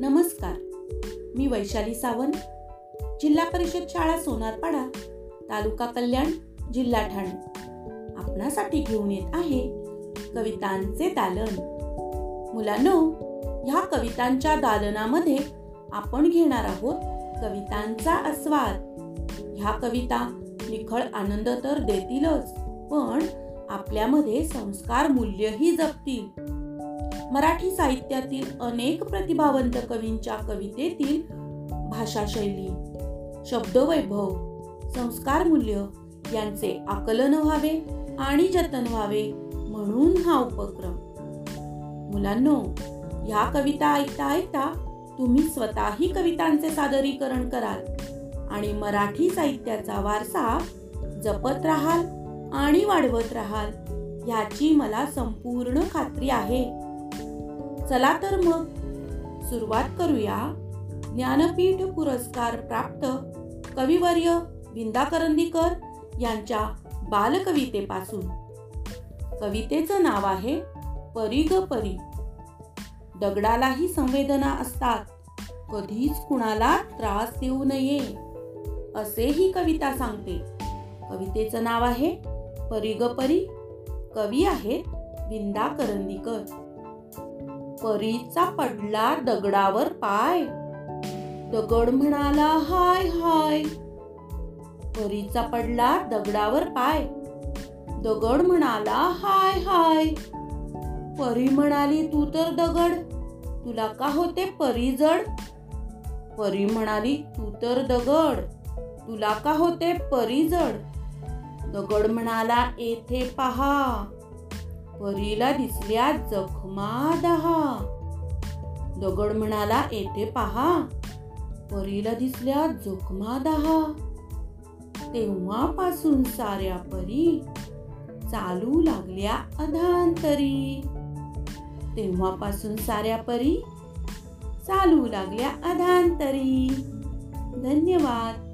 नमस्कार. मी वैशाली सावंत जिल्हा परिषद शाळा सोनारपाडा तालुका कल्याण जिल्हा ठाणे. आपणासाठी घेऊन येत आहे कवितांचे दालन. मुलांनो ह्या कवितांच्या दालनामध्ये आपण घेणार आहोत कवितांचा आस्वाद. ह्या कविता निखळ आनंद तर देतीलच पण आपल्यामध्ये संस्कार मूल्यही जपतील. मराठी साहित्यातील अनेक प्रतिभावंत कवींच्या कवितेतील भाषाशैली शब्दवैभव संस्कार मूल्य यांचे आकलन व्हावे आणि जतन व्हावे म्हणून हा उपक्रम. मुलांनो ह्या कविता ऐकता ऐकता तुम्ही स्वतःही कवितांचे सादरीकरण कराल आणि मराठी साहित्याचा वारसा जपत राहाल आणि वाढवत राहाल ह्याची मला संपूर्ण खात्री आहे. चला तर मग. सुरुवात करूया. ज्ञानपीठ पुरस्कार प्राप्त. कविवर्य विंदा करंदीकर यांच्या बालकवितेपासून. कवितेचं नाव आहे परी ग परी. दगडालाही संवेदना असतात. कधीच कुणाला त्रास देऊ नये. असे ही कविता सांगते. कवितेचं नाव आहे परी ग परी. कवी आहेत विंदा करंदीकर परीचा पडला दगडावर पाय. दगड म्हणाला हाय हाय. परीचा पडला दगडावर पाय. दगड म्हणाला हाय हाय. परी म्हणाली तू तर दगड. तुला का होते परी जड? परी म्हणाली तू तर दगड. तुला का होते परी जड? दगड म्हणाला येथे पहा. परीला दिसल्या जखमा दहा दगड म्हणाला येथे पहा. परीला दिसल्या जखमा दहा तेव्हापासून साऱ्या परी चालू लागल्या अधांतरी. तेव्हापासून साऱ्या परी चालू लागल्या अधांतरी. धन्यवाद.